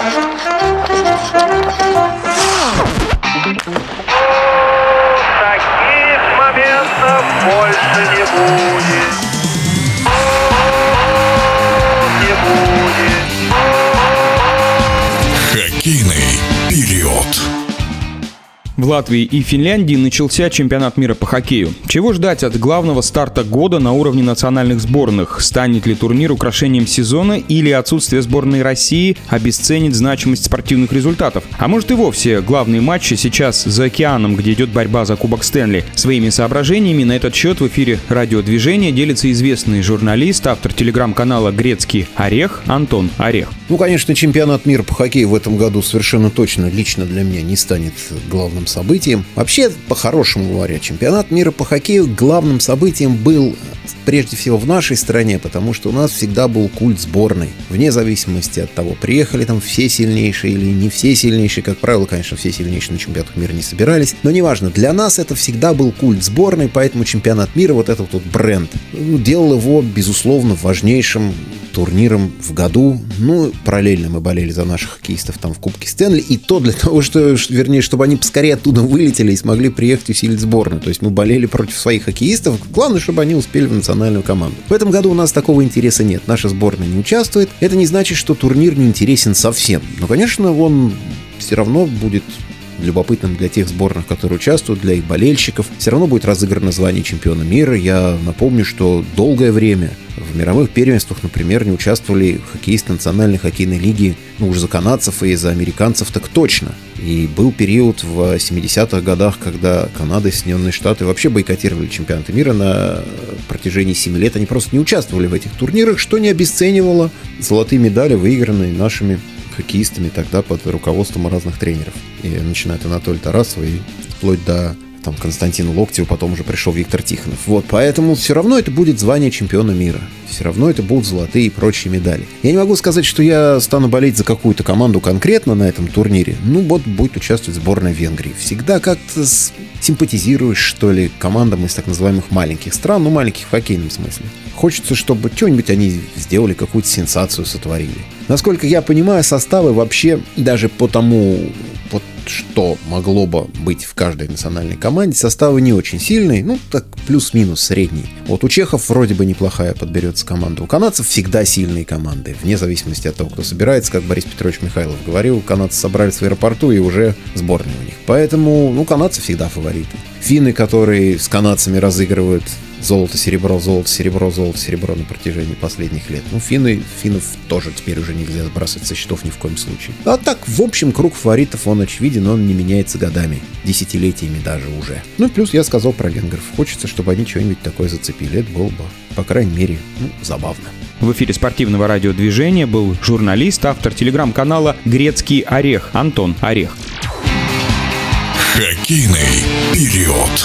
Таких моментов больше не будет. В Латвии и Финляндии начался чемпионат мира по хоккею. Чего ждать от главного старта года на уровне национальных сборных? Станет ли турнир украшением сезона или отсутствие сборной России обесценит значимость спортивных результатов? А может и вовсе главные матчи сейчас за океаном, где идет борьба за Кубок Стэнли. Своими соображениями на этот счет в эфире радиодвижения делится известный журналист, автор телеграм-канала «Грецкий Орех» Антон Орех. Ну, конечно, чемпионат мира по хоккею в этом году совершенно точно лично для меня не станет главным событием. Вообще, по-хорошему говоря, чемпионат мира по хоккею главным событием был прежде всего в нашей стране, потому что у нас всегда был культ сборной. Вне зависимости от того, приехали там все сильнейшие или не все сильнейшие. Как правило, конечно, все сильнейшие на чемпионатах мира не собирались. Но неважно, для нас это всегда был культ сборной, поэтому чемпионат мира, вот этот вот бренд, ну, делал его, безусловно, важнейшим турниром в году. Ну, параллельно мы болели за наших хоккеистов там в Кубке Стэнли. И то для того, что, вернее, чтобы они поскорее оттуда вылетели и смогли приехать усилить сборную. То есть мы болели против своих хоккеистов. Главное, чтобы они успели в национальную команду. В этом году у нас такого интереса нет. Наша сборная не участвует. Это не значит, что турнир не интересен совсем. Но, конечно, он все равно будет любопытным для тех сборных, которые участвуют, для их болельщиков. Все равно будет разыграно звание чемпиона мира. Я напомню, что долгое время в мировых первенствах, например, не участвовали хоккеисты национальной хоккейной лиги, ну уж за канадцев и за американцев так точно. И был период в 70-х годах, когда Канада и Соединенные Штаты вообще бойкотировали чемпионаты мира на протяжении 7 лет. Они просто не участвовали в этих турнирах, что не обесценивало золотые медали, выигранные нашими хоккеистами тогда под руководством разных тренеров. И начиная от Анатолия Тарасова и вплоть до там Константина Локтева, потом уже пришел Виктор Тихонов. Вот, поэтому все равно это будет звание чемпиона мира. Все равно это будут золотые и прочие медали. Я не могу сказать, что я стану болеть за какую-то команду конкретно на этом турнире. Ну, вот будет участвовать сборная Венгрии. Всегда как-то симпатизируешь, что ли, командам из так называемых маленьких стран, ну, маленьких в хоккейном смысле. Хочется, чтобы что-нибудь они сделали, какую-то сенсацию сотворили. Насколько я понимаю, составы вообще даже по тому, что могло бы быть в каждой национальной команде, составы не очень сильные, ну, так плюс-минус средний. Вот у чехов вроде бы неплохая подберется команда. У канадцев всегда сильные команды, вне зависимости от того, кто собирается, как Борис Петрович Михайлов говорил, канадцы собрались в аэропорту и уже сборная у них. Поэтому, ну, канадцы всегда фавориты. Финны, которые с канадцами разыгрывают золото-серебро, золото-серебро, золото-серебро на протяжении последних лет. Ну, финны, финнов тоже теперь уже нельзя сбрасывать со счетов ни в коем случае. А так, в общем, круг фаворитов, он очевиден, он не меняется годами, десятилетиями даже уже. Ну, плюс я сказал про венгров. Хочется, чтобы они что-нибудь такое зацепили. Это было бы, по крайней мере, ну, забавно. В эфире спортивного радиодвижения был журналист, автор телеграм-канала «Грецкий Орех» Антон Орех. Хоккейный период.